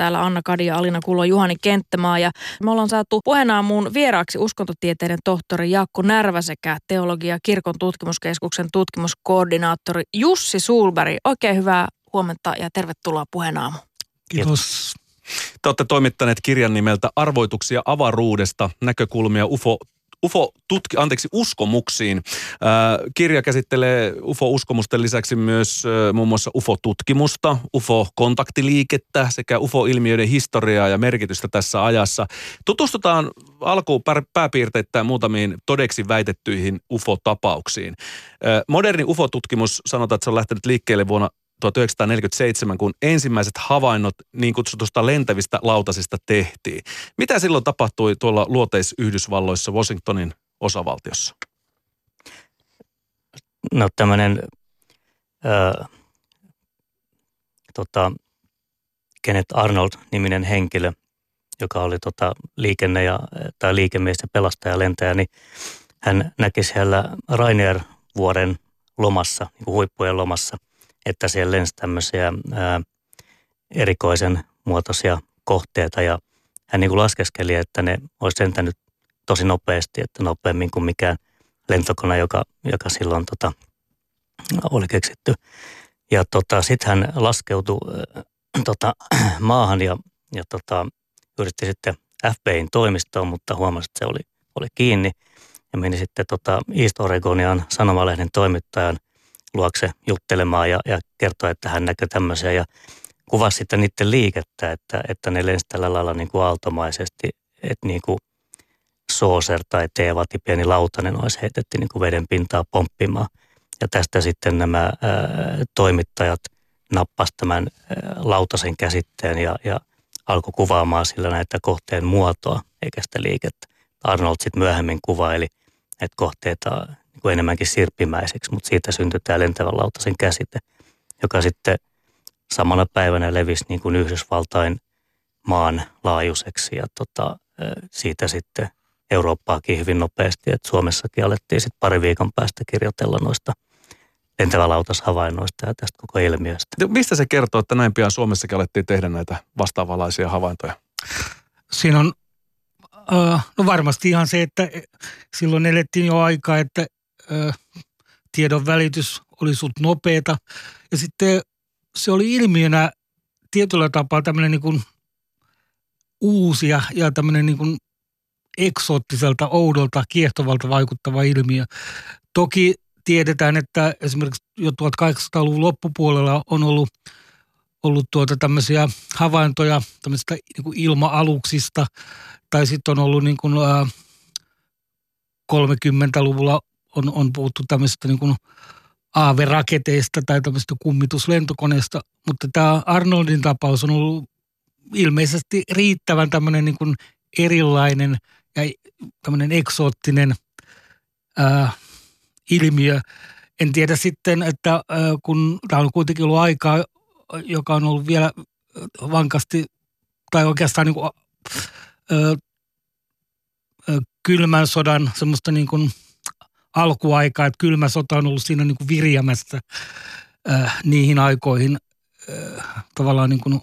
täällä Anna Kadi ja Alina Kulo, Juhani Kenttämaa. Ja me ollaan saatu puheenaamuun vieraaksi uskontotieteiden tohtori Jaakko Närvä sekä teologia kirkon tutkimuskeskuksen tutkimuskoordinaattori Jussi Sulberg. Oikein hyvää huomenta ja tervetuloa puheenaamu. Kiitos. Te olette toimittaneet kirjan nimeltä Arvoituksia avaruudesta, näkökulmia UFO UFO tutki, anteeksi, uskomuksiin. Ää, kirja käsittelee UFO-uskomusten lisäksi myös ää, muun muassa UFO-tutkimusta, UFO-kontaktiliikettä sekä UFO-ilmiöiden historiaa ja merkitystä tässä ajassa. Tutustutaan alkuun pääpiirteittäin muutamiin todeksi väitettyihin UFO-tapauksiin. Ää, moderni UFO-tutkimus sanotaan, että se on lähtenyt liikkeelle vuonna 1947, kun ensimmäiset havainnot niin kutsutusta lentävistä lautasista tehtiin. Mitä silloin tapahtui tuolla luoteis-Yhdysvalloissa Washingtonin osavaltiossa? No tämmöinen tota, Kenneth Arnold-niminen henkilö, joka oli tota, liikenne- ja, tai liikemies ja pelastaja lentäjä, niin hän näki siellä Rainier-vuoren lomassa, niin kuin huippujen lomassa – että siellä lensi tämmöisiä ää, erikoisen muotoisia kohteita ja hän niin kuin laskeskeli, että ne olisi lentänyt tosi nopeasti, että nopeammin kuin mikään lentokone, joka, joka silloin tota, oli keksitty. Ja tota, sitten hän laskeutui äh, tota, maahan ja, ja tota, yritti sitten FBIin toimistoon, mutta huomasi, että se oli, oli kiinni. Ja meni sitten tota East Oregonian sanomalehden toimittajan – luokse juttelemaan ja, ja kertoi, että hän näkee tämmöisiä ja kuvasi sitten niiden liikettä, että, että ne lensi tällä lailla niin kuin aaltomaisesti, että niin kuin Saucer tai Teevati, pieni lautanen, olisi heitetty niin kuin veden pintaa pomppimaan. Ja tästä sitten nämä ää, toimittajat nappasivat tämän ää, lautasen käsitteen ja, ja alkoi kuvaamaan sillä näitä kohteen muotoa eikä sitä liikettä. Arnold sitten myöhemmin kuvaili, että kohteita niin kuin enemmänkin sirppimäiseksi, mutta siitä syntyi tämä lentävän lautasen käsite, joka sitten samana päivänä levisi niin kuin Yhdysvaltain maan laajuiseksi ja tota, siitä sitten Eurooppaakin hyvin nopeasti, että Suomessakin alettiin sitten pari viikon päästä kirjoitella noista lentävälautas-havainnoista ja tästä koko ilmiöstä. Mistä se kertoo, että näin pian Suomessakin alettiin tehdä näitä vastaavalaisia havaintoja? Siinä on no varmasti ihan se, että silloin elettiin jo aikaa, että tiedon välitys oli sut nopeeta. Ja sitten se oli ilmiönä tietyllä tapaa tämmöinen niin uusi ja, ja tämmöinen niin kuin eksoottiselta, oudolta, kiehtovalta vaikuttava ilmiö. Toki tiedetään, että esimerkiksi jo 1800-luvun loppupuolella on ollut, ollut tuota tämmöisiä havaintoja tämmöisistä niin kuin ilma-aluksista, tai sitten on ollut niin kuin, ää, 30-luvulla on, on puhuttu tämmöistä niin kuin aaveraketeista tai tämmöistä kummituslentokoneesta, mutta tämä Arnoldin tapaus on ollut ilmeisesti riittävän tämmöinen niin kuin erilainen ja tämmöinen eksoottinen ää, ilmiö. En tiedä sitten, että ää, kun tämä on kuitenkin ollut aikaa, joka on ollut vielä vankasti tai oikeastaan niin kuin, ää, kylmän sodan semmoista niin kuin – alkuaikaa, että kylmä sota on ollut siinä niin kuin virjämässä äh, niihin aikoihin äh, tavallaan niin kuin,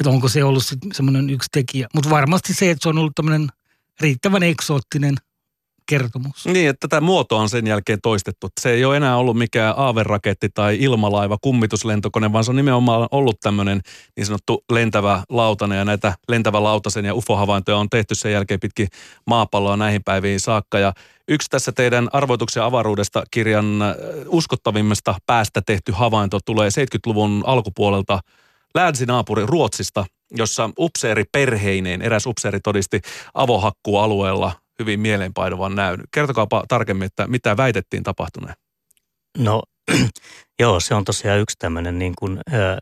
että onko se ollut semmoinen yksi tekijä. Mutta varmasti se, että se on ollut tämmöinen riittävän eksoottinen kertomus. Niin, että tätä muotoa on sen jälkeen toistettu. Se ei ole enää ollut mikään aaveraketti tai ilmalaiva, kummituslentokone, vaan se on nimenomaan ollut tämmöinen niin sanottu lentävä lautanen. Ja näitä lentävä lautasen ja UFO-havaintoja on tehty sen jälkeen pitkin maapalloa näihin päiviin saakka. Ja yksi tässä teidän arvoituksen avaruudesta kirjan äh, uskottavimmasta päästä tehty havainto tulee 70-luvun alkupuolelta länsinaapuri Ruotsista, jossa upseeri perheineen, eräs upseeri todisti avohakkualueella hyvin mieleenpainuvan näyn. Kertokaapa tarkemmin, että mitä väitettiin tapahtuneen. No joo, se on tosiaan yksi tämmöinen niin, kuin, ää,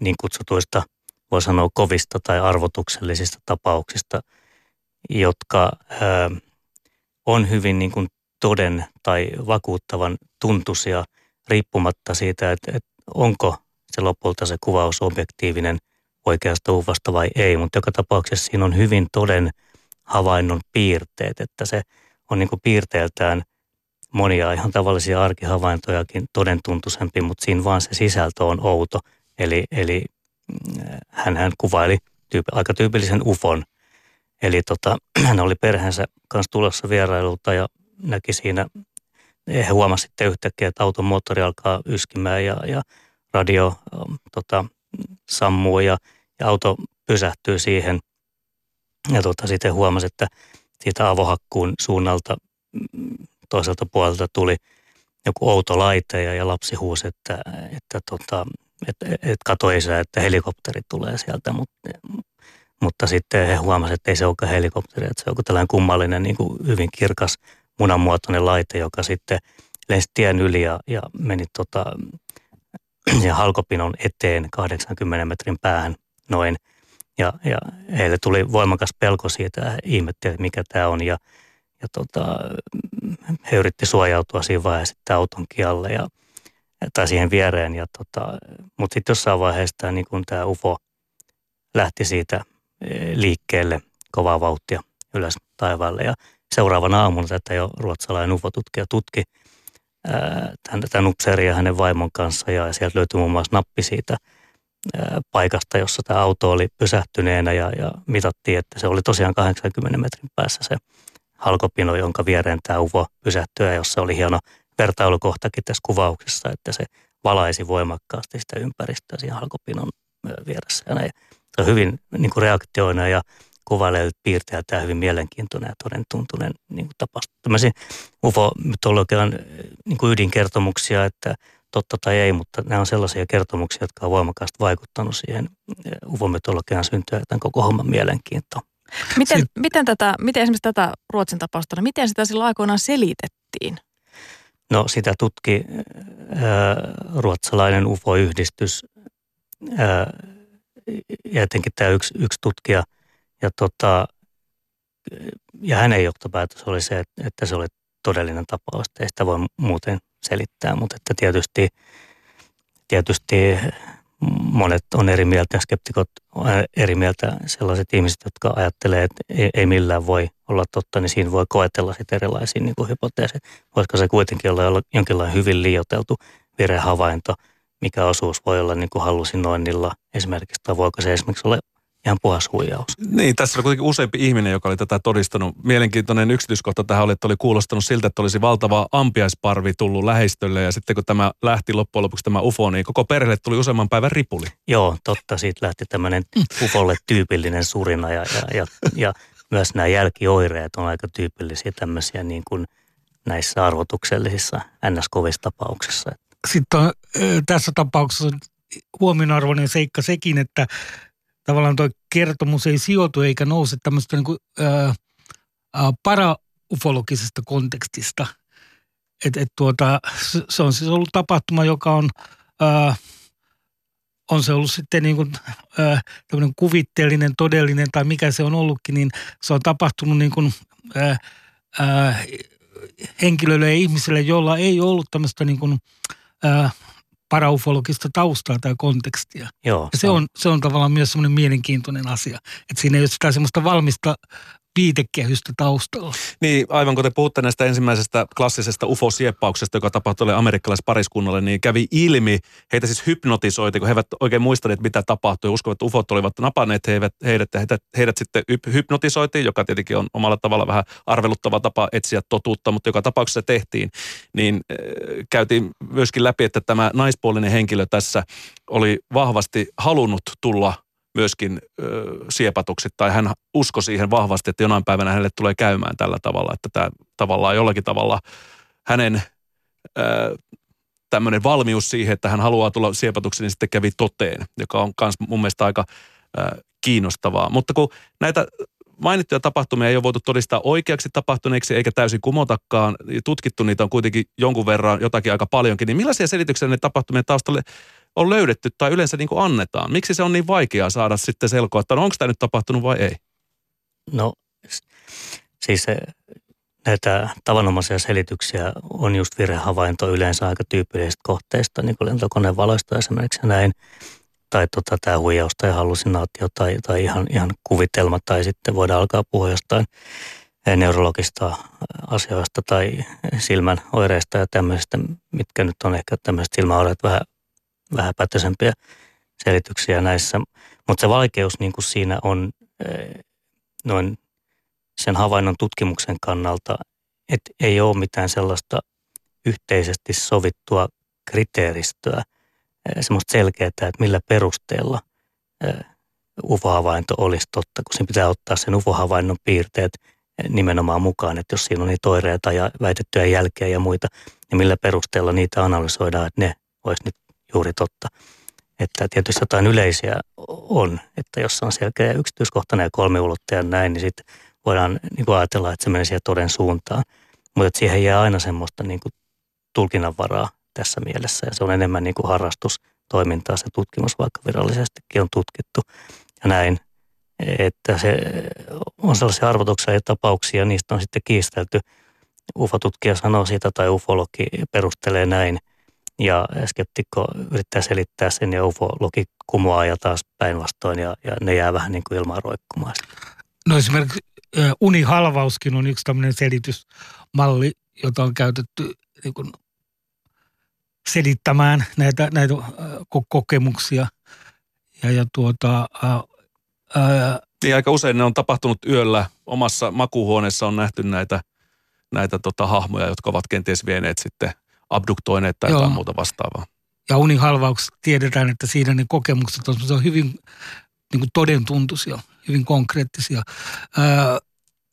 niin kutsutuista, voi sanoa kovista tai arvotuksellisista tapauksista, jotka ää, on hyvin niin kuin toden tai vakuuttavan tuntuisia riippumatta siitä, että, että onko se lopulta se kuvaus objektiivinen oikeasta uvasta vai ei, mutta joka tapauksessa siinä on hyvin toden havainnon piirteet, että se on niin kuin piirteeltään monia ihan tavallisia arkihavaintojakin todentuntuisempi, mutta siinä vaan se sisältö on outo. Eli, eli hän, hän kuvaili tyyppi, aika tyypillisen ufon. Eli tota, hän oli perheensä kanssa tulossa vierailulta ja näki siinä, he huomasi sitten yhtäkkiä, että auton moottori alkaa yskimään ja, ja radio tota, sammuu ja, ja auto pysähtyy siihen. Ja tota, sitten huomasi, että siitä avohakkuun suunnalta toiselta puolelta tuli joku outo laite ja, ja lapsi huusi, että, että, tota, että, että kato isä, että helikopteri tulee sieltä, mutta, mutta sitten he huomasivat, että ei se olekaan helikopteri, että se on tällainen kummallinen niin kuin hyvin kirkas munanmuotoinen laite, joka sitten lensi tien yli ja, ja meni tota, ja halkopinon eteen 80 metrin päähän noin. Ja, ja heille tuli voimakas pelko siitä että mikä tämä on. Ja, ja tota, he yritti suojautua siinä vaiheessa sitten auton kialle ja, tai siihen viereen. Ja tota, mutta sitten jossain vaiheessa niin kun tämä UFO lähti siitä e, liikkeelle kovaa vauhtia ylös taivaalle. Ja seuraavana aamuna tätä jo ruotsalainen UFO-tutkija tutki tämän, tämän upseerin ja hänen vaimon kanssa ja sieltä löytyi muun muassa nappi siitä – paikasta, jossa tämä auto oli pysähtyneenä ja, ja mitattiin, että se oli tosiaan 80 metrin päässä se halkopino, jonka viereen tämä UFO pysähtyi ja jossa oli hieno vertailukohtakin tässä kuvauksessa, että se valaisi voimakkaasti sitä ympäristöä siinä halkopinon vieressä. Ja näin. Se on hyvin niin kuin reaktioina ja kuvailee piirteeltään hyvin mielenkiintoinen ja toden tuntunen niin tapaus. Tämmöisiä UFO-mytologian niin ydinkertomuksia, että totta tai ei, mutta nämä on sellaisia kertomuksia, jotka on voimakkaasti vaikuttanut siihen eh, ufomytologian syntyä ja tämän koko homman mielenkiintoon. Miten, si- miten, tätä, miten esimerkiksi tätä Ruotsin tapausta, niin miten sitä silloin aikoinaan selitettiin? No sitä tutki ää, eh, ruotsalainen UFO-yhdistys ää, eh, ja etenkin tämä yksi, yksi tutkija. Ja, tota, ja hänen johtopäätös oli se, että, että se oli todellinen tapaus, että ei sitä voi muuten selittää, mutta että tietysti, tietysti monet on eri mieltä skeptikot on eri mieltä. Sellaiset ihmiset, jotka ajattelee, että ei, millään voi olla totta, niin siinä voi koetella sitten erilaisia niin hypoteeseja. Voisiko se kuitenkin olla jonkinlainen hyvin liioteltu virehavainto, mikä osuus voi olla niin kuin hallusinoinnilla esimerkiksi, tai voiko se esimerkiksi olla ihan puhas huijaus. Niin, tässä oli kuitenkin useampi ihminen, joka oli tätä todistanut. Mielenkiintoinen yksityiskohta tähän oli, että oli kuulostanut siltä, että olisi valtava ampiaisparvi tullut lähestölle ja sitten kun tämä lähti loppujen lopuksi tämä UFO, niin koko perheelle tuli useamman päivän ripuli. Joo, totta. Siitä lähti tämmöinen UFOlle tyypillinen surina ja, ja, ja, ja myös nämä jälkioireet on aika tyypillisiä tämmöisiä niin kuin näissä arvotuksellisissa ns tapauksissa. Sitten on, tässä tapauksessa huomionarvoinen seikka sekin, että tavallaan tuo kertomus ei sijoitu eikä nouse tämmöistä niin kuin, ää, paraufologisesta kontekstista. Et, et tuota, se on siis ollut tapahtuma, joka on, ää, on se ollut sitten niin kuin, ää, kuvitteellinen, todellinen tai mikä se on ollutkin, niin se on tapahtunut niin kuin, ää, ää, henkilölle ja ihmiselle, jolla ei ollut tämmöistä niin kuin, ää, paraufologista taustaa tai kontekstia. Joo, ja se on, se on tavallaan myös semmoinen mielenkiintoinen asia, että siinä ei ole sitä semmoista valmista viitekehystä taustalla. Niin, aivan kun te puhutte näistä ensimmäisestä klassisesta UFO-sieppauksesta, joka tapahtui amerikkalaispariskunnalle, niin kävi ilmi, heitä siis hypnotisoiti, kun he eivät oikein muistaneet, mitä tapahtui. Uskovat, että UFOt olivat napanneet heidät, heidät, heidät, heidät sitten hypnotisoitiin, joka tietenkin on omalla tavalla vähän arveluttava tapa etsiä totuutta, mutta joka tapauksessa tehtiin. Niin äh, käytiin myöskin läpi, että tämä naispuolinen henkilö tässä oli vahvasti halunnut tulla myöskin ö, siepatuksi, tai hän uskoi siihen vahvasti, että jonain päivänä hänelle tulee käymään tällä tavalla, että tämä tavallaan jollakin tavalla hänen ö, tämmöinen valmius siihen, että hän haluaa tulla siepatuksi, niin sitten kävi toteen, joka on myös mun mielestä aika ö, kiinnostavaa. Mutta kun näitä mainittuja tapahtumia ei ole voitu todistaa oikeaksi tapahtuneeksi eikä täysin kumotakaan, tutkittu niitä on kuitenkin jonkun verran jotakin aika paljonkin, niin millaisia selityksiä ne tapahtumien taustalle on löydetty tai yleensä niin kuin annetaan? Miksi se on niin vaikeaa saada sitten selkoa, että no onko tämä nyt tapahtunut vai ei? No siis näitä tavanomaisia selityksiä on just virhehavainto yleensä aika tyypillisistä kohteista, niin kuin lentokoneen valoista esimerkiksi näin. Tai tota, tämä huijaus tai hallusinaatio tai, tai ihan, ihan kuvitelma tai sitten voidaan alkaa puhua jostain neurologista asioista tai silmän oireista ja tämmöisistä, mitkä nyt on ehkä tämmöiset silmäoireet vähän vähäpätöisempiä selityksiä näissä. Mutta se vaikeus niin kuin siinä on noin sen havainnon tutkimuksen kannalta, että ei ole mitään sellaista yhteisesti sovittua kriteeristöä, semmoista selkeää, että millä perusteella UFO-havainto olisi totta, kun siinä pitää ottaa sen UFO-havainnon piirteet nimenomaan mukaan, että jos siinä on niitä oireita ja väitettyjä jälkeä ja muita, niin millä perusteella niitä analysoidaan, että ne olisi nyt juuri totta. Että tietysti jotain yleisiä on, että jos on selkeä yksityiskohtainen ja kolmiulotteinen näin, niin sitten voidaan niin kuin ajatella, että se menee siihen toden suuntaan. Mutta siihen jää aina semmoista niin kuin tulkinnanvaraa tässä mielessä ja se on enemmän niin kuin harrastustoimintaa se tutkimus, vaikka virallisestikin on tutkittu ja näin. Että se on sellaisia arvotuksia ja tapauksia, niistä on sitten kiistelty. UFO-tutkija sanoo siitä tai ufologi perustelee näin ja skeptikko yrittää selittää sen ja ufologi kumoaa ja taas päinvastoin ja, ja ne jää vähän niin kuin ilmaan roikkumaan. No esimerkiksi unihalvauskin on yksi tämmöinen selitysmalli, jota on käytetty niin kuin selittämään näitä, näitä kokemuksia. Ja, ja tuota, ää, ää, niin aika usein ne on tapahtunut yöllä. Omassa makuuhuoneessa on nähty näitä, näitä tota, hahmoja, jotka ovat kenties vieneet sitten abduktoineet tai jotain muuta vastaavaa. Ja unihalvauksessa tiedetään, että siinä ne kokemukset on hyvin niin kuin todentuntuisia, hyvin konkreettisia.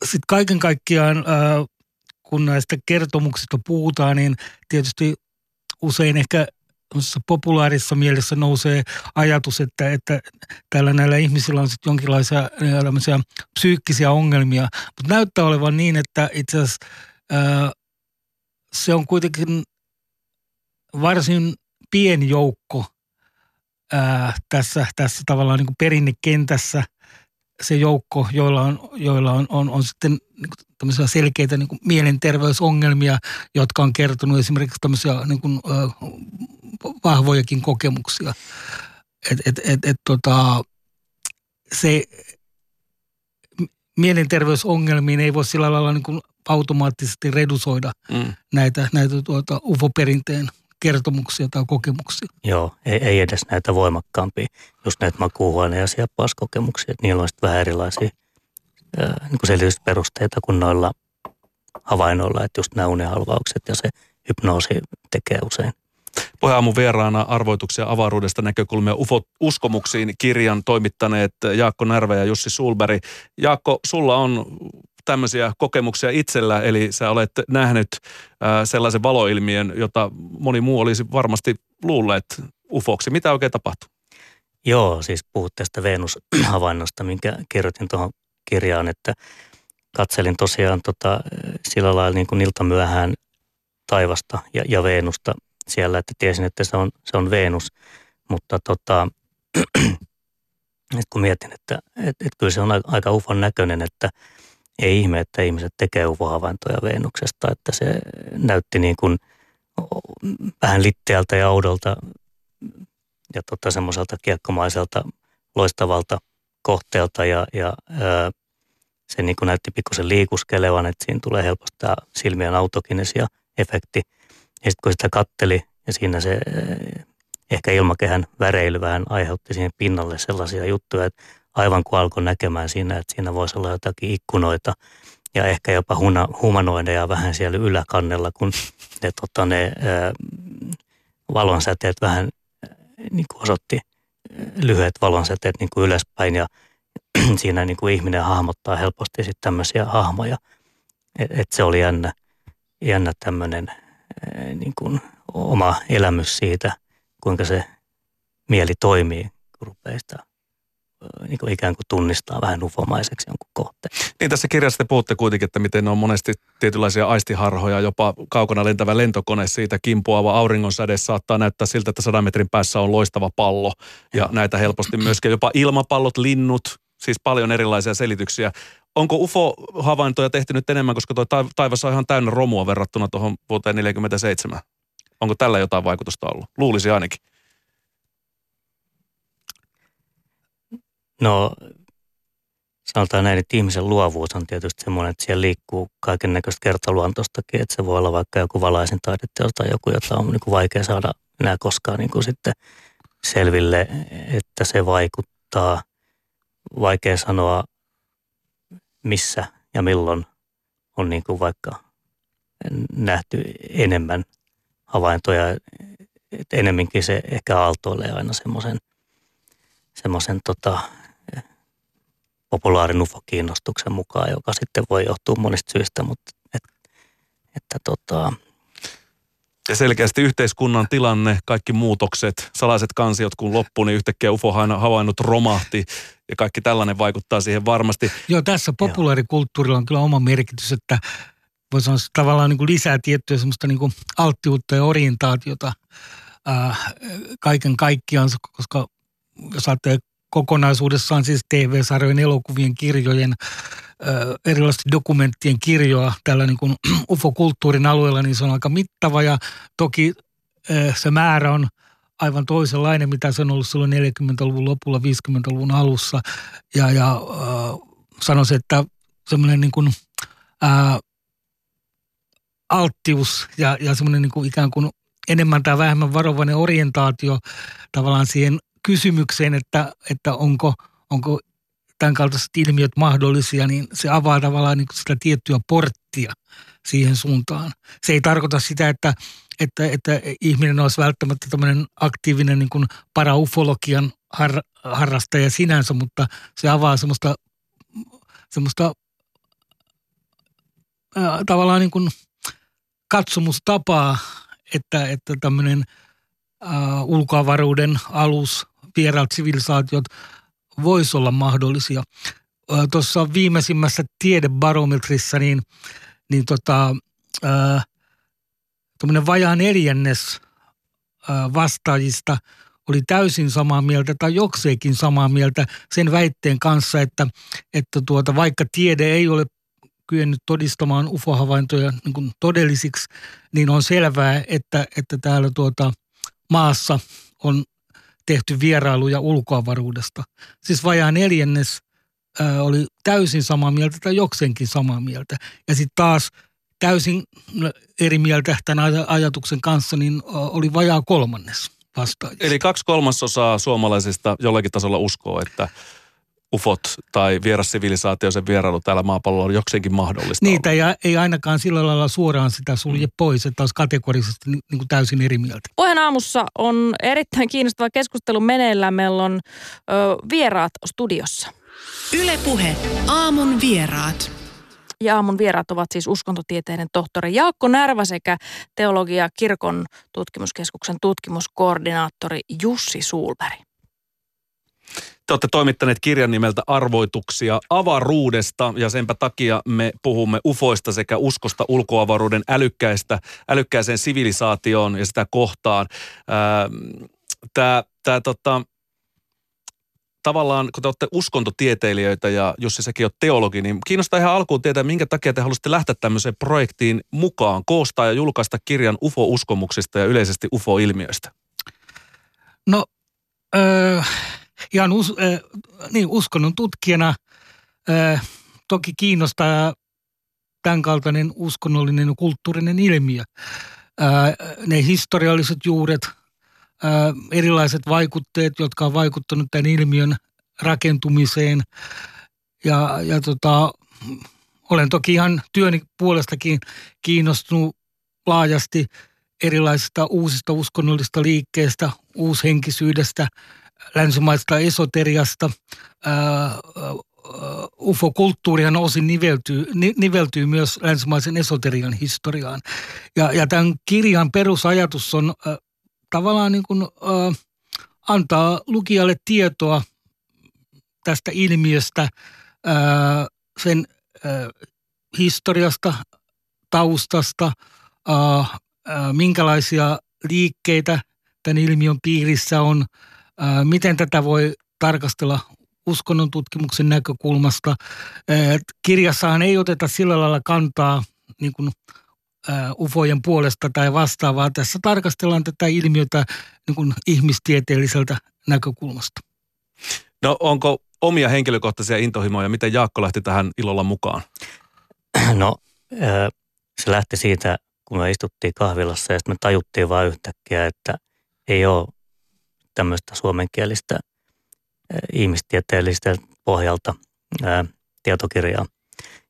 Sitten kaiken kaikkiaan, kun näistä kertomuksista puhutaan, niin tietysti usein ehkä populaarissa mielessä nousee ajatus, että, että tällä näillä ihmisillä on sitten jonkinlaisia psyykkisiä ongelmia. Mutta näyttää olevan niin, että itse asiassa ää, se on kuitenkin varsin pieni joukko ää, tässä, tässä tavallaan niin kuin perinnekentässä se joukko, joilla on, joilla on, on, on sitten niin tämmöisiä selkeitä niin kuin mielenterveysongelmia, jotka on kertonut esimerkiksi tämmöisiä niin kuin, äh, vahvojakin kokemuksia. Et, et, et, et, tota, se mielenterveysongelmiin ei voi sillä lailla niin kuin automaattisesti redusoida mm. näitä, näitä tuota, UFO-perinteen kertomuksia tai kokemuksia. Joo, ei, ei edes näitä voimakkaampia, just näitä makuuhuoneen ja sieppauskokemuksia, että niillä on sitten vähän erilaisia niin kuin selitysperusteita kuin noilla havainnoilla, että just nämä unihalvaukset ja se hypnoosi tekee usein. Pohjaamun vieraana arvoituksia avaruudesta näkökulmia UFO-uskomuksiin kirjan toimittaneet Jaakko Närve ja Jussi Sulberg. Jaakko, sulla on tämmöisiä kokemuksia itsellä, eli sä olet nähnyt sellaisen valoilmiön, jota moni muu olisi varmasti luulleet ufoksi. Mitä oikein tapahtui? Joo, siis puhut tästä Venus-havainnosta, minkä kirjoitin tuohon kirjaan, että katselin tosiaan tota, sillä lailla niin kuin iltamyöhään taivasta ja, ja Venusta siellä, että tiesin, että se on, se on Venus. Mutta tota, kun mietin, että et, et kyllä se on aika ufon näköinen, että ei ihme, että ihmiset tekee UFO-havaintoja Venuksesta, että se näytti niin kuin vähän litteältä ja oudolta ja tota semmoiselta kiekkomaiselta loistavalta kohteelta ja, ja ää, se niin kuin näytti pikkusen liikuskelevan, että siinä tulee helposti tämä silmien autokinesia efekti. Ja sitten kun sitä katteli ja siinä se ää, ehkä ilmakehän väreily vähän aiheutti siihen pinnalle sellaisia juttuja, että aivan kuin alkoi näkemään siinä, että siinä voisi olla jotakin ikkunoita ja ehkä jopa huna, humanoideja vähän siellä yläkannella, kun ne, tota, ne ää, valonsäteet vähän niin kuin osoitti lyhyet valonsäteet niin kuin ylöspäin ja siinä niin kuin ihminen hahmottaa helposti sitten tämmöisiä hahmoja. Että et se oli jännä, jännä tämmöinen niin kuin oma elämys siitä, kuinka se mieli toimii, kun rupeaa sitä niin kuin ikään kuin tunnistaa vähän ufomaiseksi jonkun kohteen. Niin tässä kirjassa te puhutte kuitenkin, että miten on monesti tietynlaisia aistiharhoja, jopa kaukana lentävä lentokone siitä kimpoava auringonsäde saattaa näyttää siltä, että sadan metrin päässä on loistava pallo. Ja ja näitä helposti myöskin jopa ilmapallot, linnut, siis paljon erilaisia selityksiä. Onko UFO-havaintoja tehty nyt enemmän, koska tuo taivas on ihan täynnä romua verrattuna tuohon vuoteen 1947? Onko tällä jotain vaikutusta ollut? Luulisi ainakin. No sanotaan näin, että ihmisen luovuus on tietysti semmoinen, että siellä liikkuu kaiken näköistä kertaluontoistakin, että se voi olla vaikka joku valaisin taideteos tai joku, jota on niin kuin vaikea saada enää koskaan niin kuin sitten selville, että se vaikuttaa. Vaikea sanoa, missä ja milloin on niin kuin vaikka nähty enemmän havaintoja. että enemminkin se ehkä aaltoilee aina semmoisen tota, populaarin ufo-kiinnostuksen mukaan, joka sitten voi johtua monista syistä, mutta et, että tota, ja selkeästi yhteiskunnan tilanne, kaikki muutokset, salaiset kansiot kun loppuu, niin yhtäkkiä UFO havainnut romahti ja kaikki tällainen vaikuttaa siihen varmasti. Joo, tässä populaarikulttuurilla on kyllä oma merkitys, että voi sanoa tavallaan niin kuin lisää tiettyä semmoista niin kuin alttiutta ja orientaatiota ää, kaiken kaikkiaan, koska jos ajattelee kokonaisuudessaan siis TV-sarjojen, elokuvien, kirjojen, erilaisten dokumenttien kirjoa tällä niin kuin UFO-kulttuurin alueella, niin se on aika mittava ja toki se määrä on aivan toisenlainen, mitä se on ollut silloin 40-luvun lopulla, 50-luvun alussa. Ja, ja äh, sanoisin, että semmoinen niin kuin, äh, alttius ja, ja semmoinen niin kuin ikään kuin enemmän tai vähemmän varovainen orientaatio tavallaan siihen kysymykseen, että, että onko, onko tämän kaltaiset ilmiöt mahdollisia, niin se avaa tavallaan niin sitä tiettyä porttia siihen suuntaan. Se ei tarkoita sitä, että, että, että ihminen olisi välttämättä tämmöinen aktiivinen niin paraufologian har, harrastaja sinänsä, mutta se avaa semmoista, semmoista ää, tavallaan niin kuin katsomustapaa, että, että tämmöinen ulkoavaruuden alus, vieraat sivilisaatiot voisi olla mahdollisia. Tuossa viimeisimmässä tiedebarometrissa niin, niin tota, ää, vajaa neljännes vastaajista oli täysin samaa mieltä tai jokseenkin samaa mieltä sen väitteen kanssa, että, että tuota, vaikka tiede ei ole kyennyt todistamaan UFO-havaintoja niin kuin todellisiksi, niin on selvää, että, että täällä tuota maassa on tehty vierailuja ulkoavaruudesta. Siis vajaa neljännes oli täysin samaa mieltä tai jokseenkin samaa mieltä. Ja sitten taas täysin eri mieltä tämän ajatuksen kanssa, niin oli vajaa kolmannes vastaajista. Eli kaksi kolmasosaa suomalaisista jollakin tasolla uskoo, että ufot tai vieras sivilisaatio, sen vierailu täällä maapallolla on jokseenkin mahdollista Niitä ja ei ainakaan sillä lailla suoraan sitä sulje mm. pois, että olisi kategorisesti niin, kuin täysin eri mieltä. Pohjan aamussa on erittäin kiinnostava keskustelu meneillään. Meillä on ö, vieraat studiossa. Ylepuhe aamun vieraat. Ja aamun vieraat ovat siis uskontotieteiden tohtori Jaakko Närvä sekä teologia kirkon tutkimuskeskuksen tutkimuskoordinaattori Jussi Suulberg. Te olette toimittaneet kirjan nimeltä Arvoituksia avaruudesta ja senpä takia me puhumme ufoista sekä uskosta ulkoavaruuden älykkäistä, älykkääseen sivilisaatioon ja sitä kohtaan. Tämä, tämä tota, tavallaan, kun te olette uskontotieteilijöitä ja Jussi säkin on teologi, niin kiinnostaa ihan alkuun tietää, minkä takia te haluaisitte lähteä tämmöiseen projektiin mukaan, koostaa ja julkaista kirjan UFO-uskomuksista ja yleisesti UFO-ilmiöistä? No, öö, ihan us, äh, niin, uskonnon tutkijana äh, toki kiinnostaa tämän kaltainen uskonnollinen ja kulttuurinen ilmiö. Äh, ne historialliset juuret, äh, erilaiset vaikutteet, jotka on vaikuttanut tämän ilmiön rakentumiseen. Ja, ja tota, olen toki ihan työni puolestakin kiinnostunut laajasti erilaisista uusista uskonnollista liikkeistä, uushenkisyydestä – länsimaista esoteriasta. UFO-kulttuurihan osin niveltyy, niveltyy myös länsimaisen esoterian historiaan. Ja, ja tämän kirjan perusajatus on äh, tavallaan niin kuin, äh, antaa lukijalle tietoa tästä ilmiöstä, äh, sen äh, historiasta, taustasta, äh, äh, minkälaisia liikkeitä tämän ilmiön piirissä on – miten tätä voi tarkastella uskonnon tutkimuksen näkökulmasta. Kirjassahan ei oteta sillä lailla kantaa niin kuin, ufojen puolesta tai vastaavaa. Tässä tarkastellaan tätä ilmiötä niin kuin ihmistieteelliseltä näkökulmasta. No onko omia henkilökohtaisia intohimoja? Miten Jaakko lähti tähän ilolla mukaan? No se lähti siitä, kun me istuttiin kahvilassa ja sitten me tajuttiin vain yhtäkkiä, että ei ole tämmöistä suomenkielistä ihmistieteellistä pohjalta ää, tietokirjaa,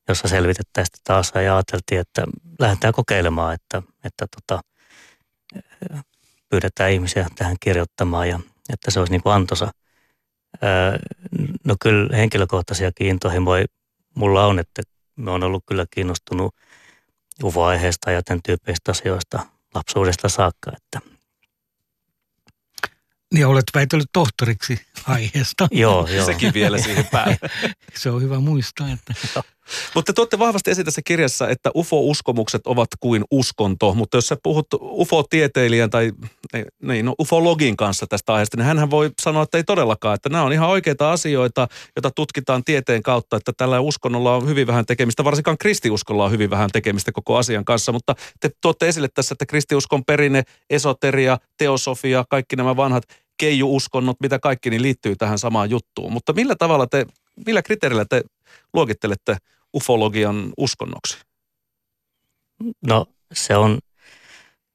jossa selvitettäisiin tätä asiaa ja ajateltiin, että lähdetään kokeilemaan, että, että tota, pyydetään ihmisiä tähän kirjoittamaan ja että se olisi niin kuin antoisa. Ää, no kyllä henkilökohtaisiakin intohimoja mulla on, että me on ollut kyllä kiinnostunut UFO-aiheesta ja tämän tyyppisistä asioista lapsuudesta saakka, että niin olet väitellyt tohtoriksi aiheesta. joo, joo. Sekin vielä siihen päälle. Se on hyvä muistaa. Että... Mutta te tuotte vahvasti esitä tässä kirjassa, että UFO-uskomukset ovat kuin uskonto, mutta jos sä puhut UFO-tieteilijän tai niin, no, ufologin kanssa tästä aiheesta, niin hän voi sanoa, että ei todellakaan, että nämä on ihan oikeita asioita, joita tutkitaan tieteen kautta, että tällä uskonnolla on hyvin vähän tekemistä, varsinkaan kristiuskolla on hyvin vähän tekemistä koko asian kanssa, mutta te tuotte esille tässä, että kristiuskon perinne, esoteria, teosofia, kaikki nämä vanhat keiju-uskonnot, mitä kaikki, niin liittyy tähän samaan juttuun. Mutta millä tavalla te, millä kriteerillä te luokittelette ufologian uskonnoksi? No se on,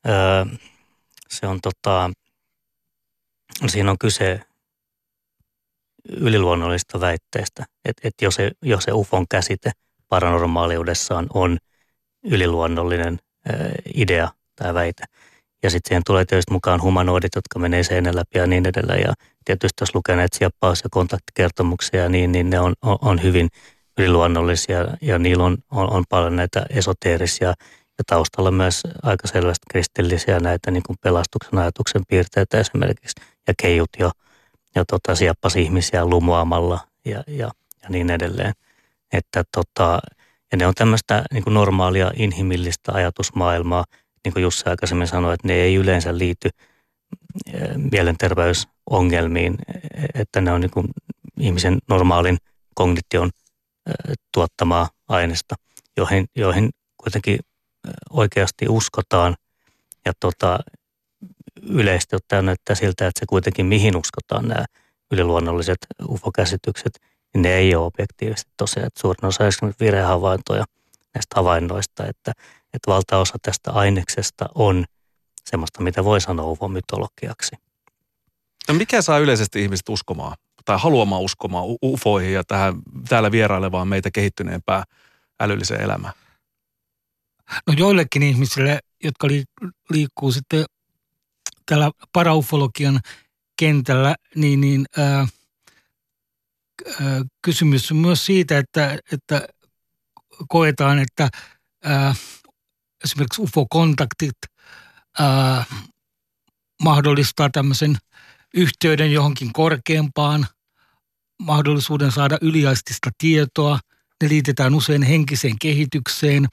öö, se on tota, siinä on kyse yliluonnollisista väitteistä. Että et jos, se, jos se ufon käsite paranormaaliudessaan on yliluonnollinen öö, idea tai väite. Ja sitten siihen tulee tietysti mukaan humanoidit, jotka menee seinän läpi ja niin edelleen. Ja tietysti jos lukee näitä sieppaus- ja kontaktikertomuksia, niin, niin ne on, on, on hyvin yliluonnollisia ja niillä on, on, on paljon näitä esoteerisia ja taustalla myös aika selvästi kristillisiä näitä niin kuin pelastuksen ajatuksen piirteitä esimerkiksi ja keijut jo ja tota, sieppas ihmisiä lumoamalla ja, ja, ja niin edelleen. Että tota, ja ne on tämmöistä niin kuin normaalia inhimillistä ajatusmaailmaa, niin kuin Jussi aikaisemmin sanoi, että ne ei yleensä liity mielenterveysongelmiin, että ne on niin kuin ihmisen normaalin kognition tuottamaa aineesta, joihin, joihin kuitenkin oikeasti uskotaan. Ja tota, yleisesti ottaen näyttää siltä, että se kuitenkin mihin uskotaan nämä yliluonnolliset UFO-käsitykset, niin ne ei ole objektiivisesti tosiaan. Että suurin osa esimerkiksi virehavaintoja näistä havainnoista, että, että valtaosa tästä aineksesta on semmoista, mitä voi sanoa UFO-mytologiaksi. No mikä saa yleisesti ihmiset uskomaan tai haluamaan uskomaan ufoihin ja tähän täällä vierailevaan meitä kehittyneempään älylliseen elämään? No joillekin ihmisille, jotka liikkuu sitten tällä paraufologian kentällä, niin, niin ää, ää, kysymys on myös siitä, että, että koetaan, että ää, esimerkiksi UFO-kontaktit ää, mahdollistaa tämmöisen yhteyden johonkin korkeampaan, mahdollisuuden saada yliaistista tietoa. Ne liitetään usein henkiseen kehitykseen.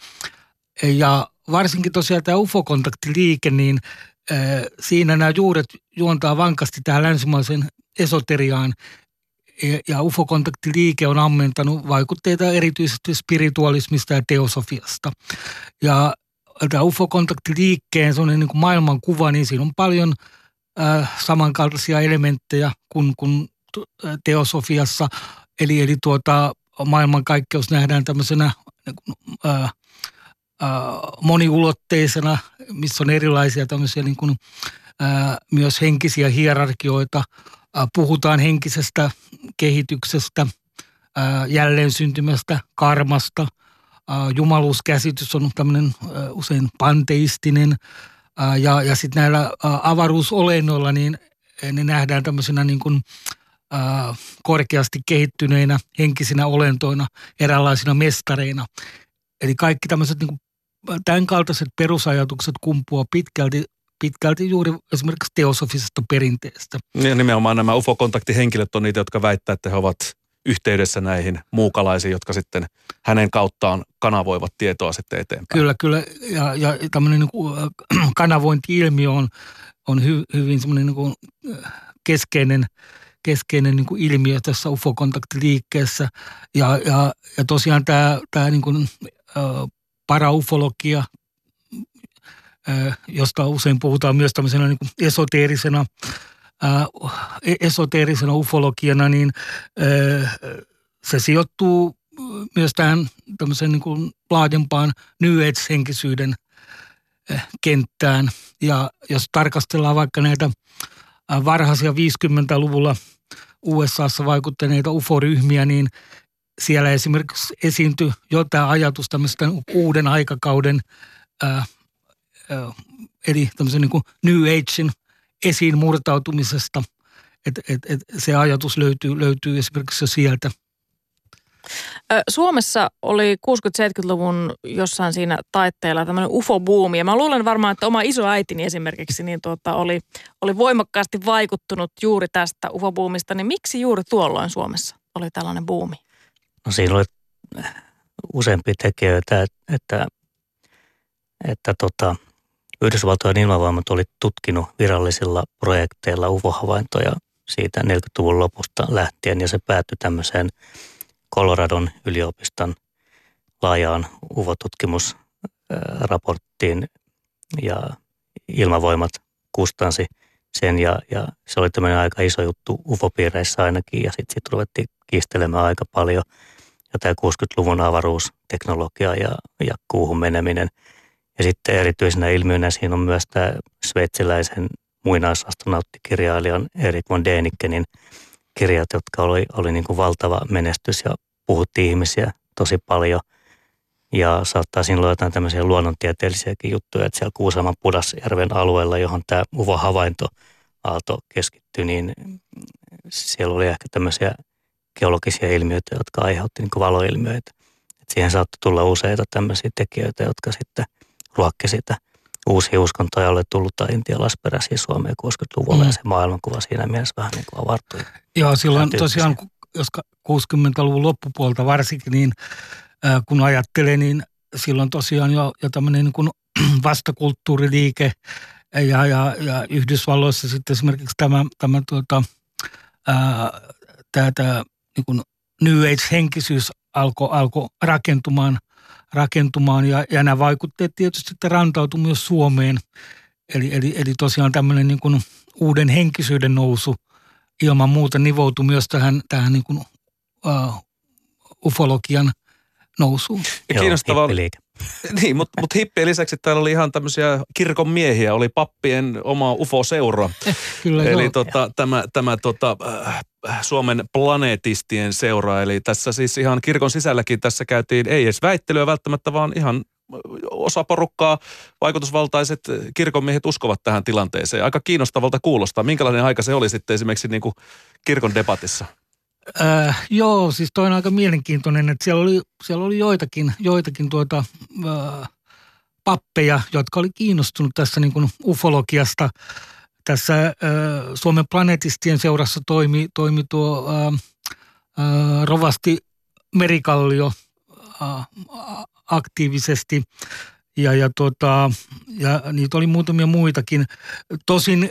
Ja varsinkin tosiaan tämä UFO-kontaktiliike, niin siinä nämä juuret juontaa vankasti tähän länsimaisen esoteriaan. Ja UFO-kontaktiliike on ammentanut vaikutteita erityisesti spiritualismista ja teosofiasta. Ja tämä UFO-kontaktiliikkeen sellainen niin kuin maailmankuva, niin siinä on paljon äh, samankaltaisia elementtejä kuin, kuin teosofiassa. Eli, eli tuota, maailmankaikkeus nähdään tämmöisenä äh, äh, moniulotteisena, missä on erilaisia tämmöisiä niin kuin, äh, myös henkisiä hierarkioita. Äh, puhutaan henkisestä kehityksestä, äh, jälleen syntymästä, karmasta – jumaluuskäsitys on tämmöinen usein panteistinen ja, ja sitten näillä avaruusolennoilla niin ne nähdään tämmöisenä niin kuin, korkeasti kehittyneinä henkisinä olentoina, eräänlaisina mestareina. Eli kaikki tämmöiset niin kuin, tämän kaltaiset perusajatukset kumpuaa pitkälti pitkälti juuri esimerkiksi teosofisesta perinteestä. Ja nimenomaan nämä UFO-kontaktihenkilöt on niitä, jotka väittää, että he ovat yhteydessä näihin muukalaisiin, jotka sitten hänen kauttaan kanavoivat tietoa sitten eteenpäin. Kyllä, kyllä. Ja, ja tämmöinen niin kuin kanavointi-ilmiö on, on hy, hyvin semmoinen niin kuin keskeinen, keskeinen niin kuin ilmiö tässä UFO-kontaktiliikkeessä. Ja, ja, ja tosiaan tämä, tämä niin kuin, paraufologia, josta usein puhutaan myös tämmöisenä niin kuin esoteerisena esoteerisena ufologiana, niin se sijoittuu myös tähän tämmöiseen niin kuin laajempaan New Age-henkisyyden kenttään. Ja jos tarkastellaan vaikka näitä varhaisia 50-luvulla USAssa vaikuttaneita UFO-ryhmiä, niin siellä esimerkiksi esiintyi jotain ajatus tämmöistä uuden aikakauden, ää, ää, eli tämmöisen niin kuin New Agein esiin murtautumisesta. Et, et, et se ajatus löytyy, löytyy esimerkiksi jo sieltä. Suomessa oli 60-70-luvun jossain siinä taitteella tämmöinen UFO-buumi. Ja mä luulen varmaan, että oma isoäitini esimerkiksi niin tuota, oli, oli voimakkaasti vaikuttunut juuri tästä UFO-buumista. Niin miksi juuri tuolloin Suomessa oli tällainen buumi? No siinä oli useampia tekijöitä, että, että, että tota, Yhdysvaltojen ilmavoimat oli tutkinut virallisilla projekteilla UFO-havaintoja siitä 40-luvun lopusta lähtien ja se päättyi tämmöiseen Coloradon yliopiston laajaan UFO-tutkimusraporttiin ja ilmavoimat kustansi sen ja, ja se oli tämmöinen aika iso juttu UFO-piireissä ainakin ja sitten sit ruvettiin kiistelemään aika paljon – ja tämä 60-luvun avaruusteknologia ja, ja kuuhun meneminen. Ja sitten erityisenä ilmiönä siinä on myös tämä sveitsiläisen muinaisastronauttikirjailijan Erik von Dänickenin kirjat, jotka oli, oli niin kuin valtava menestys ja puhutti ihmisiä tosi paljon. Ja saattaa siinä olla jotain tämmöisiä luonnontieteellisiäkin juttuja, että siellä Kuusaman Pudasjärven alueella, johon tämä UVA-havainto aalto keskittyi, niin siellä oli ehkä tämmöisiä geologisia ilmiöitä, jotka aiheutti niin valoilmiöitä. Et siihen saattoi tulla useita tämmöisiä tekijöitä, jotka sitten ruokki sitä uusia uskontoja oli tullut tai intialaisperäisiä Suomeen 60-luvulla mm. ja se maailmankuva siinä mielessä vähän niin kuin avartui. Joo, silloin tosiaan, jos 60-luvun loppupuolta varsinkin, niin äh, kun ajattelee, niin silloin tosiaan jo, jo tämmöinen niin kuin vastakulttuuriliike ja, ja, ja Yhdysvalloissa sitten esimerkiksi tämä, tämä tuota, ää, tämä, tämä niin kuin New Age-henkisyys alkoi alko rakentumaan, rakentumaan ja, ja nämä vaikutteet tietysti että rantautui myös Suomeen. Eli, eli, eli tosiaan tämmöinen niin kuin uuden henkisyyden nousu ilman muuta nivoutui myös tähän, tähän niin kuin, uh, ufologian nousuun. Ja kiinnostavaa, Niin, mutta mut hippien lisäksi täällä oli ihan tämmöisiä kirkon miehiä, oli pappien oma UFO-seura. Kyllä Eli joo. tota, tämä, tämä tota, äh, Suomen planeetistien seura. Eli tässä siis ihan kirkon sisälläkin tässä käytiin ei edes väittelyä välttämättä, vaan ihan osa porukkaa, vaikutusvaltaiset kirkonmiehet uskovat tähän tilanteeseen. Aika kiinnostavalta kuulostaa. Minkälainen aika se oli sitten esimerkiksi niin kuin kirkon debatissa? Äh, joo, siis toi on aika mielenkiintoinen, että siellä oli, siellä oli joitakin, joitakin tuota, äh, pappeja, jotka oli kiinnostunut tässä niin kuin ufologiasta. Tässä äh, Suomen planeetistien seurassa toimi, toimi tuo äh, äh, rovasti Merikallio äh, aktiivisesti ja, ja, tuota, ja niitä oli muutamia muitakin. Tosin äh,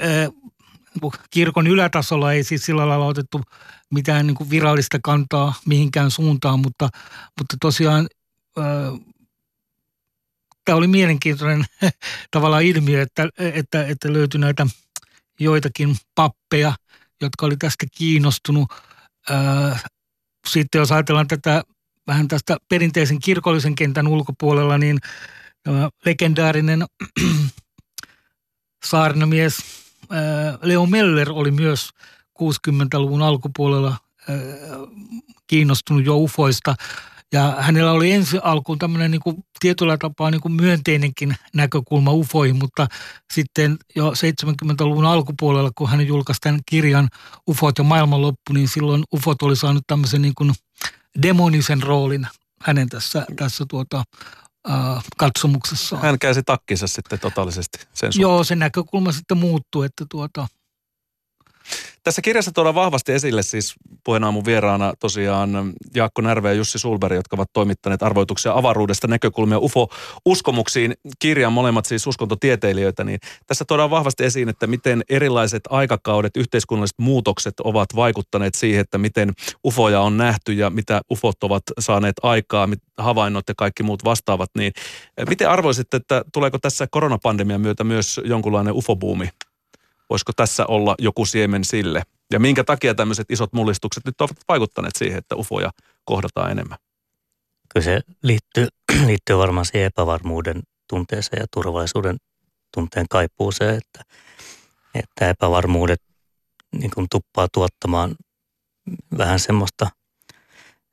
kirkon ylätasolla ei siis sillä lailla otettu mitään niin kuin virallista kantaa mihinkään suuntaan, mutta, mutta tosiaan tämä oli mielenkiintoinen tavallaan ilmiö, että, että, että löytyi näitä joitakin pappeja, jotka oli tästä kiinnostunut. sitten jos ajatellaan tätä vähän tästä perinteisen kirkollisen kentän ulkopuolella, niin tämä legendaarinen saarnamies Leo Meller oli myös 60-luvun alkupuolella kiinnostunut jo ufoista. Ja hänellä oli ensi alkuun tämmöinen niin kuin, tietyllä tapaa niin kuin myönteinenkin näkökulma ufoihin, mutta sitten jo 70-luvun alkupuolella, kun hän julkaisi tämän kirjan Ufot ja maailmanloppu, niin silloin ufot oli saanut tämmöisen niin kuin demonisen roolin hänen tässä, tässä tuota, äh, katsomuksessa. Hän käsi takkinsa sitten totaalisesti sen suhteen. Joo, se näkökulma sitten muuttui, että tuota, tässä kirjassa tuodaan vahvasti esille siis puheenaamun vieraana tosiaan Jaakko Närve ja Jussi Sulberg, jotka ovat toimittaneet arvoituksia avaruudesta näkökulmia UFO-uskomuksiin. Kirjan molemmat siis uskontotieteilijöitä, niin tässä tuodaan vahvasti esiin, että miten erilaiset aikakaudet, yhteiskunnalliset muutokset ovat vaikuttaneet siihen, että miten UFOja on nähty ja mitä UFOt ovat saaneet aikaa, havainnot ja kaikki muut vastaavat. Niin miten arvoisitte, että tuleeko tässä koronapandemian myötä myös jonkunlainen UFO-buumi Voisiko tässä olla joku siemen sille? Ja minkä takia tämmöiset isot mullistukset nyt ovat vaikuttaneet siihen, että ufoja kohdataan enemmän? Kyllä se liittyy, liittyy varmaan siihen epävarmuuden tunteeseen ja turvallisuuden tunteen kaipuuseen, että, että epävarmuudet niin kuin tuppaa tuottamaan vähän semmoista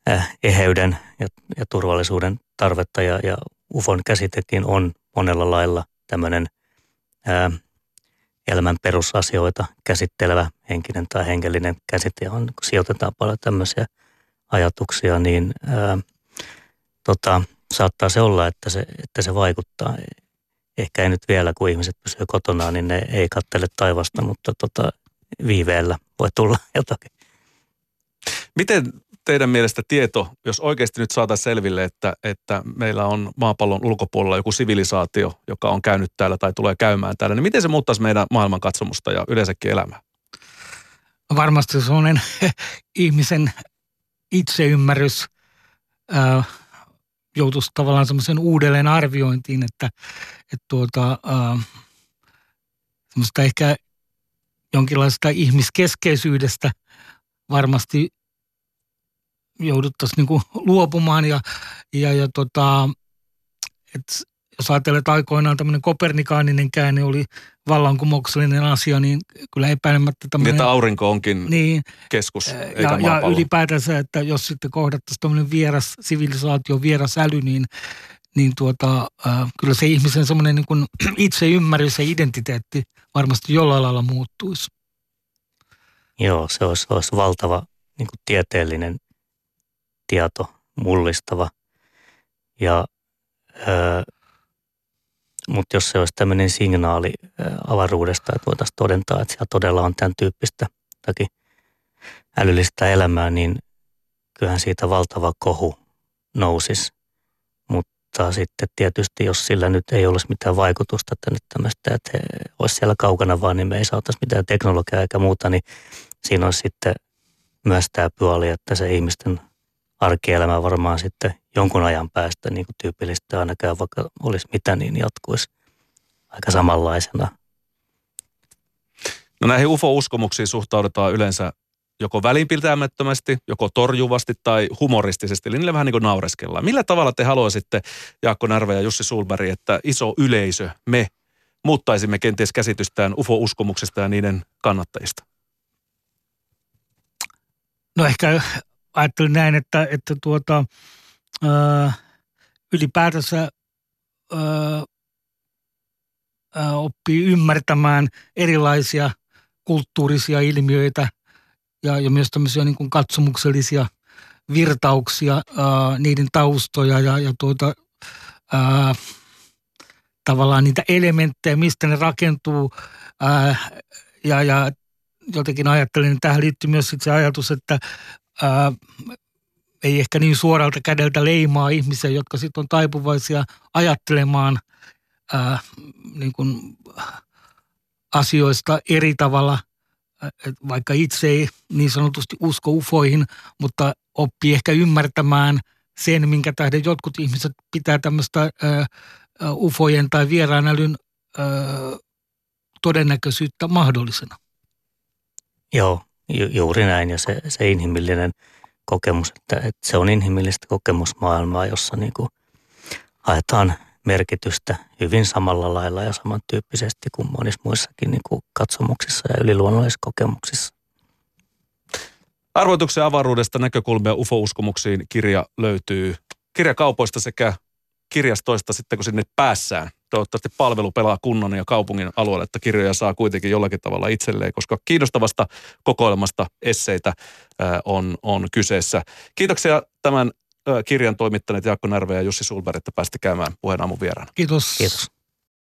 äh, eheyden ja, ja turvallisuuden tarvetta ja, ja UFOn käsitekin on monella lailla tämmöinen ää, elämän perusasioita käsittelevä henkinen tai henkilöinen käsite, on, kun sijoitetaan paljon tämmöisiä ajatuksia, niin ää, tota, saattaa se olla, että se, että se vaikuttaa. Ehkä ei nyt vielä, kun ihmiset pysyvät kotona, niin ne ei kattele taivasta, mutta tota, viiveellä voi tulla jotakin. Miten teidän mielestä tieto, jos oikeasti nyt saataisiin selville, että, että meillä on maapallon ulkopuolella joku sivilisaatio, joka on käynyt täällä tai tulee käymään täällä, niin miten se muuttaisi meidän maailmankatsomusta ja yleensäkin elämää? Varmasti sellainen ihmisen itseymmärrys äh, joutuisi tavallaan semmoisen uudelleen arviointiin, että, että tuota, äh, semmoista ehkä jonkinlaista ihmiskeskeisyydestä varmasti jouduttaisiin niin luopumaan ja, ja, ja tota, et jos ajatellaan, että aikoinaan tämmöinen kopernikaaninen käänne oli vallankumouksellinen asia, niin kyllä epäilemättä tämmöinen... Niin, että aurinko onkin niin, keskus, eikä ja, ja ylipäätänsä, että jos sitten kohdattaisiin tämmöinen vieras sivilisaatio, vieras äly, niin, niin tuota, äh, kyllä se ihmisen semmoinen niin kuin ymmärrys ja identiteetti varmasti jollain lailla muuttuisi. Joo, se olisi, olisi valtava niin kuin tieteellinen tieto, mullistava. Ja, öö, mutta jos se olisi tämmöinen signaali avaruudesta, että voitaisiin todentaa, että siellä todella on tämän tyyppistä takia älyllistä elämää, niin kyllähän siitä valtava kohu nousisi. Mutta sitten tietysti, jos sillä nyt ei olisi mitään vaikutusta, nyt tämmöistä, että he olisi siellä kaukana vaan, niin me ei saataisi mitään teknologiaa eikä muuta, niin siinä olisi sitten myös tämä puoli, että se ihmisten arkielämä varmaan sitten jonkun ajan päästä niin kuin tyypillistä ainakaan vaikka olisi mitä, niin jatkuisi aika samanlaisena. No näihin UFO-uskomuksiin suhtaudutaan yleensä joko välinpitämättömästi, joko torjuvasti tai humoristisesti, eli niille vähän niin kuin naureskellaan. Millä tavalla te haluaisitte, Jaakko Närve ja Jussi Sulberg, että iso yleisö, me, muuttaisimme kenties käsitystään UFO-uskomuksesta ja niiden kannattajista? No ehkä ajattelin näin, että, että tuota, ää, ylipäätänsä ää, ää, oppii ymmärtämään erilaisia kulttuurisia ilmiöitä ja, ja myös tämmöisiä niin kuin katsomuksellisia virtauksia, ää, niiden taustoja ja, ja tuota, ää, tavallaan niitä elementtejä, mistä ne rakentuu. Ää, ja, ja jotenkin ajattelen, että tähän liittyy myös se ajatus, että ää, ei ehkä niin suoralta kädeltä leimaa ihmisiä, jotka sitten on taipuvaisia ajattelemaan ää, niin kuin asioista eri tavalla, vaikka itse ei niin sanotusti usko ufoihin, mutta oppii ehkä ymmärtämään sen, minkä tähden jotkut ihmiset pitää tämmöistä ufojen tai vieraan älyn ää, todennäköisyyttä mahdollisena. Joo, Ju, juuri näin ja se, se inhimillinen kokemus, että, että se on inhimillistä kokemusmaailmaa, jossa niin kuin haetaan merkitystä hyvin samalla lailla ja samantyyppisesti kuin monissa muissakin niin kuin katsomuksissa ja yliluonnollisissa kokemuksissa. Arvoituksen avaruudesta näkökulmia UFO-uskomuksiin kirja löytyy kirjakaupoista sekä kirjastoista sitten, kun sinne päässään toivottavasti palvelu pelaa kunnan ja kaupungin alueelle, että kirjoja saa kuitenkin jollakin tavalla itselleen, koska kiinnostavasta kokoelmasta esseitä on, on kyseessä. Kiitoksia tämän kirjan toimittaneet Jaakko Närve ja Jussi Sulberg, että pääsitte käymään puheen aamun vieraana. Kiitos. Kiitos.